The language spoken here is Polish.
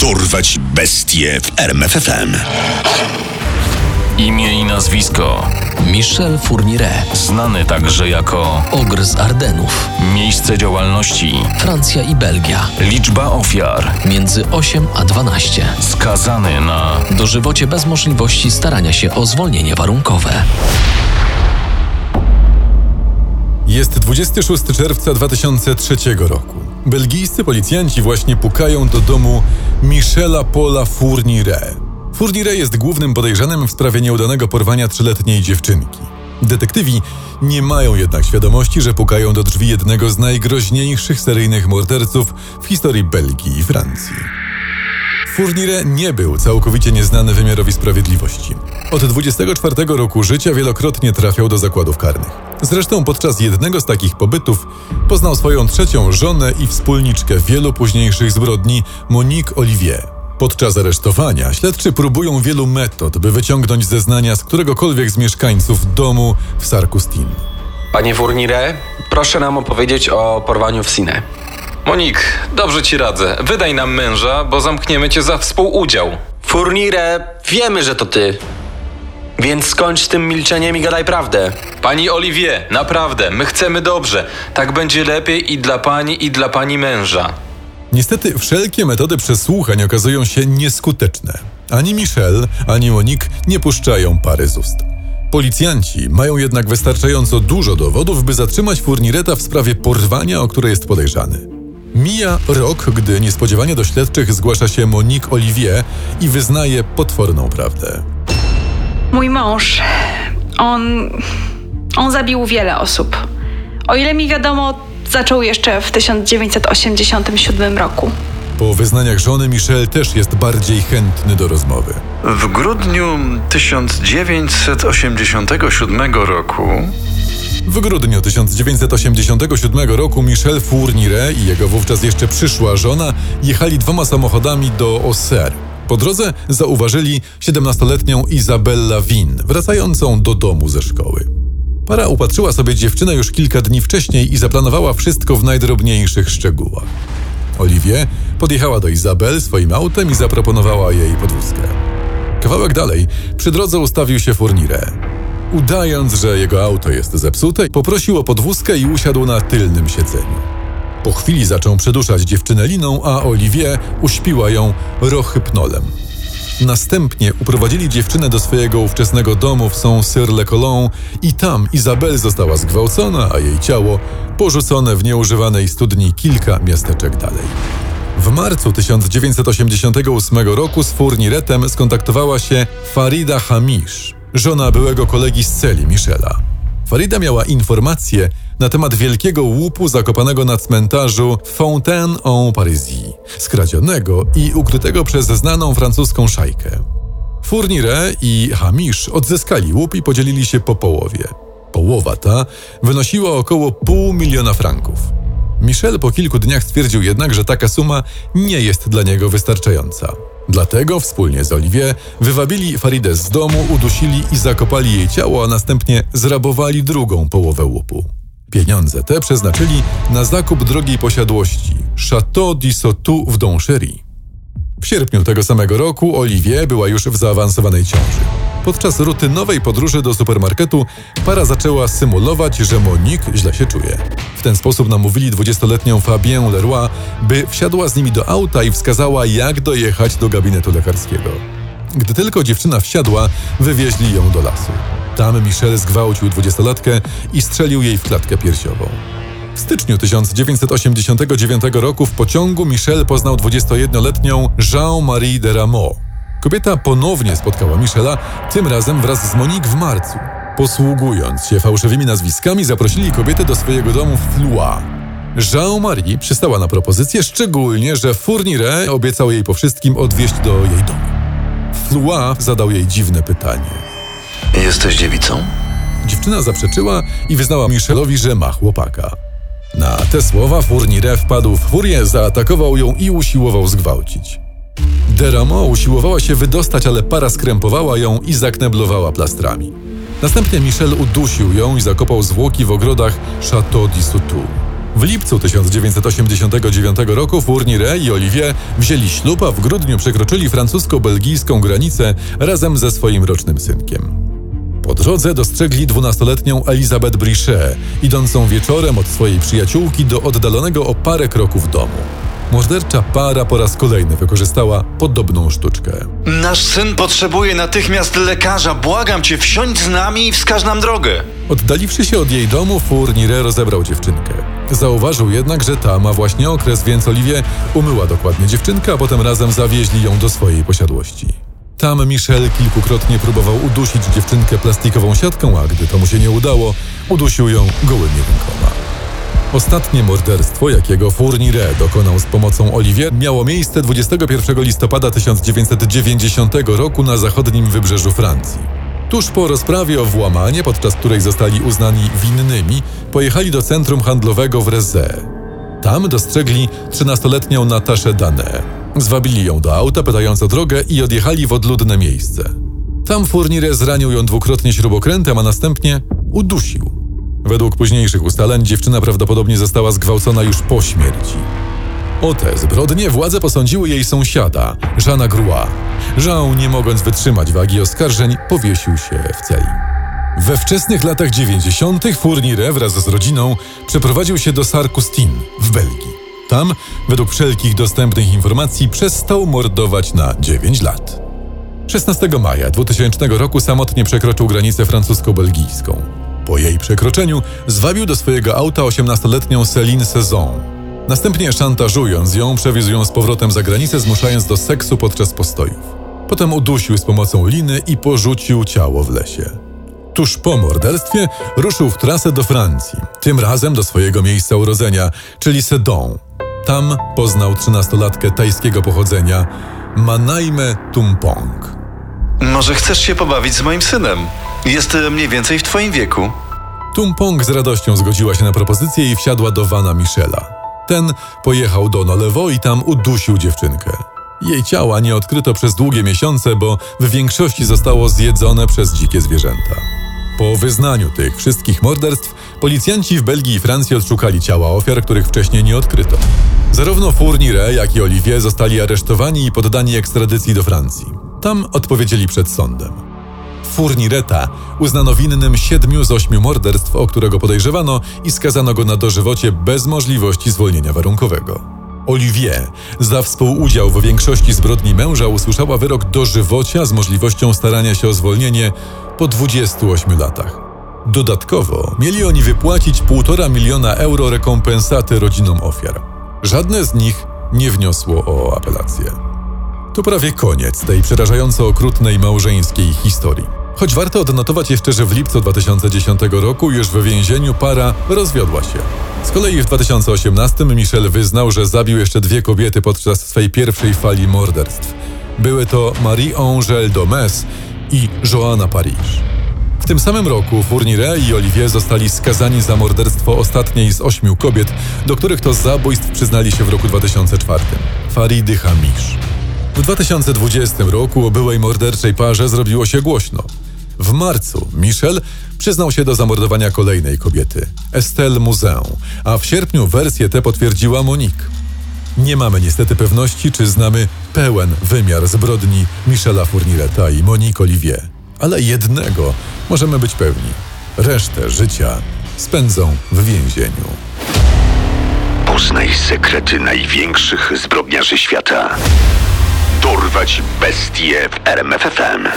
Dorwać bestie w RMFFM. Imię i nazwisko. Michel Fourniret, Znany także jako Ogr z Ardenów, miejsce działalności. Francja i Belgia, Liczba ofiar. między 8 a 12. Skazany na Dożywocie bez możliwości starania się o zwolnienie warunkowe. Jest 26 czerwca 2003 roku. Belgijscy policjanci właśnie pukają do domu Michela Paula Fourniret. Fourniret jest głównym podejrzanym w sprawie nieudanego porwania trzyletniej dziewczynki. Detektywi nie mają jednak świadomości, że pukają do drzwi jednego z najgroźniejszych seryjnych morderców w historii Belgii i Francji. Fourniret nie był całkowicie nieznany wymiarowi sprawiedliwości. Od 24 roku życia wielokrotnie trafiał do zakładów karnych. Zresztą podczas jednego z takich pobytów poznał swoją trzecią żonę i wspólniczkę wielu późniejszych zbrodni, Monique Olivier. Podczas aresztowania śledczy próbują wielu metod, by wyciągnąć zeznania z któregokolwiek z mieszkańców domu w Sarkustin. Panie Fournire, proszę nam opowiedzieć o porwaniu w Sine. Monik, dobrze ci radzę. Wydaj nam męża, bo zamkniemy cię za współudział. Fournire, wiemy, że to ty. Więc skończ z tym milczeniem i gadaj prawdę. Pani Olivier, naprawdę, my chcemy dobrze. Tak będzie lepiej i dla pani, i dla pani męża. Niestety wszelkie metody przesłuchań okazują się nieskuteczne. Ani Michel, ani Monique nie puszczają pary z ust. Policjanci mają jednak wystarczająco dużo dowodów, by zatrzymać Fournireta w sprawie porwania, o które jest podejrzany. Mija rok, gdy niespodziewanie do śledczych zgłasza się Monique Olivier i wyznaje potworną prawdę. Mój mąż, on. On zabił wiele osób. O ile mi wiadomo, zaczął jeszcze w 1987 roku. Po wyznaniach żony Michel też jest bardziej chętny do rozmowy. W grudniu 1987 roku W grudniu 1987 roku Michel Fourniret i jego wówczas jeszcze przyszła żona jechali dwoma samochodami do Auxerre. Po drodze zauważyli 17-letnią Izabella Win, wracającą do domu ze szkoły. Para upatrzyła sobie dziewczynę już kilka dni wcześniej i zaplanowała wszystko w najdrobniejszych szczegółach. Olivier podjechała do Izabel swoim autem i zaproponowała jej podwózkę. Kawałek dalej, przy drodze ustawił się Fourniret. Udając, że jego auto jest zepsute, poprosił o podwózkę i usiadł na tylnym siedzeniu. Po chwili zaczął przeduszać dziewczynę liną, a Olivier uśpiła ją rohypnolem. Następnie uprowadzili dziewczynę do swojego ówczesnego domu w Saint-Cyr-le-Colon i tam Izabel została zgwałcona, a jej ciało porzucone w nieużywanej studni kilka miasteczek dalej. W marcu 1988 roku z Fourniretem skontaktowała się Farida Hamish, żona byłego kolegi z celi Michela. Farida miała informacje na temat wielkiego łupu zakopanego na cmentarzu Fontaine-en-Parisis, skradzionego i ukrytego przez znaną francuską szajkę. Fourniret i Hamish odzyskali łup i podzielili się po połowie. Połowa ta wynosiła około pół miliona franków. Michel po kilku dniach stwierdził jednak, że taka suma nie jest dla niego wystarczająca. Dlatego wspólnie z Olivier wywabili Faridę z domu, udusili i zakopali jej ciało, a następnie zrabowali drugą połowę łupu. Pieniądze te przeznaczyli na zakup drogiej posiadłości Château d'Issotou w Donchery. W sierpniu tego samego roku Olivier była już w zaawansowanej ciąży. Podczas rutynowej podróży do supermarketu para zaczęła symulować, że Monique źle się czuje. W ten sposób namówili 20-letnią Fabienne Leroy, by wsiadła z nimi do auta i wskazała, jak dojechać do gabinetu lekarskiego. Gdy tylko dziewczyna wsiadła, wywieźli ją do lasu. Tam Michel zgwałcił 20-latkę i strzelił jej w klatkę piersiową. W styczniu 1989 roku w pociągu Michel poznał 21-letnią Jean-Marie de Rameau. Kobieta ponownie spotkała Michela, tym razem wraz z Monique w marcu. Posługując się fałszywymi nazwiskami, zaprosili kobietę do swojego domu w Flois. Jean-Marie przystała na propozycję, szczególnie, że Fourniret obiecał jej po wszystkim odwieźć do jej domu. Flois zadał jej dziwne pytanie. Jesteś dziewicą? Dziewczyna zaprzeczyła i wyznała Michelowi, że ma chłopaka. Na te słowa Fourniret wpadł w furię, zaatakował ją i usiłował zgwałcić. Deramo usiłowała się wydostać, ale para skrępowała ją i zakneblowała plastrami. Następnie Michel udusił ją i zakopał zwłoki w ogrodach Château d'Issotou. W lipcu 1989 roku Fourniret i Olivier wzięli ślub, a w grudniu przekroczyli francusko-belgijską granicę razem ze swoim rocznym synkiem. Po drodze dostrzegli dwunastoletnią Elizabeth Brichet, idącą wieczorem od swojej przyjaciółki do oddalonego o parę kroków domu. Mordercza para po raz kolejny wykorzystała podobną sztuczkę. Nasz syn potrzebuje natychmiast lekarza. Błagam cię, wsiądź z nami i wskaż nam drogę. Oddaliwszy się od jej domu, Fourniret rozebrał dziewczynkę. Zauważył jednak, że ta ma właśnie okres, więc Oliwie umyła dokładnie dziewczynkę, a potem razem zawieźli ją do swojej posiadłości. Tam Michel kilkukrotnie próbował udusić dziewczynkę plastikową siatką, a gdy to mu się nie udało, udusił ją gołymi rękoma. Ostatnie morderstwo, jakiego Fourniret dokonał z pomocą Olivier, miało miejsce 21 listopada 1990 roku na zachodnim wybrzeżu Francji. Tuż po rozprawie o włamanie, podczas której zostali uznani winnymi, pojechali do centrum handlowego w Rezé. Tam dostrzegli 13-letnią Nataszę Dane. Zwabili ją do auta, pytając o drogę i odjechali w odludne miejsce. Tam Fourniret zranił ją dwukrotnie śrubokrętem, a następnie udusił. Według późniejszych ustaleń dziewczyna prawdopodobnie została zgwałcona już po śmierci. O te zbrodnie władze posądziły jej sąsiada, Jeana Grua. Jean, nie mogąc wytrzymać wagi oskarżeń, powiesił się w celi. We wczesnych latach 90. Fourniret wraz z rodziną przeprowadził się do Sarkustin w Belgii. Tam, według wszelkich dostępnych informacji, przestał mordować na 9 lat. 16 maja 2000 roku samotnie przekroczył granicę francusko-belgijską. Po jej przekroczeniu zwabił do swojego auta 18-letnią Céline Saison. Następnie szantażując ją, przewiózł ją z powrotem za granicę, zmuszając do seksu podczas postojów. Potem udusił z pomocą liny i porzucił ciało w lesie. Tuż po morderstwie ruszył w trasę do Francji, tym razem do swojego miejsca urodzenia, czyli Sedon. Tam poznał trzynastolatkę tajskiego pochodzenia, Manaime Tumpong. Może chcesz się pobawić z moim synem? Jest e, mniej więcej w twoim wieku. Tumpong z radością zgodziła się na propozycję i wsiadła do wana Michela. Ten pojechał do Nolewo i tam udusił dziewczynkę. Jej ciała nie odkryto przez długie miesiące, bo w większości zostało zjedzone przez dzikie zwierzęta. Po wyznaniu tych wszystkich morderstw, policjanci w Belgii i Francji odszukali ciała ofiar, których wcześniej nie odkryto. Zarówno Fourniret, jak i Olivier zostali aresztowani i poddani ekstradycji do Francji. Tam odpowiedzieli przed sądem. Fournireta uznano winnym siedmiu z ośmiu morderstw, o którego podejrzewano i skazano go na dożywocie bez możliwości zwolnienia warunkowego. Olivier za współudział w większości zbrodni męża usłyszała wyrok dożywocia z możliwością starania się o zwolnienie po 28 latach. Dodatkowo mieli oni wypłacić 1,5 miliona euro rekompensaty rodzinom ofiar. Żadne z nich nie wniosło o apelację. To prawie koniec tej przerażająco okrutnej małżeńskiej historii. Choć warto odnotować jeszcze, że w lipcu 2010 roku już w więzieniu para rozwiodła się. Z kolei w 2018 Michel wyznał, że zabił jeszcze dwie kobiety podczas swej pierwszej fali morderstw. Były to Marie-Angèle Domes i Joanna Paris. W tym samym roku Fourniret i Olivier zostali skazani za morderstwo ostatniej z ośmiu kobiet, do których to zabójstw przyznali się w roku 2004. Faridy Hamish. W 2020 roku o byłej morderczej parze zrobiło się głośno. W marcu Michel przyznał się do zamordowania kolejnej kobiety, Estelle Mouzin, a w sierpniu wersję tę potwierdziła Monique. Nie mamy niestety pewności, czy znamy pełen wymiar zbrodni Michela Fournireta i Monique Olivier. Ale jednego możemy być pewni. Resztę życia spędzą w więzieniu. Poznaj sekrety największych zbrodniarzy świata. Dorwać bestie w RMFFM.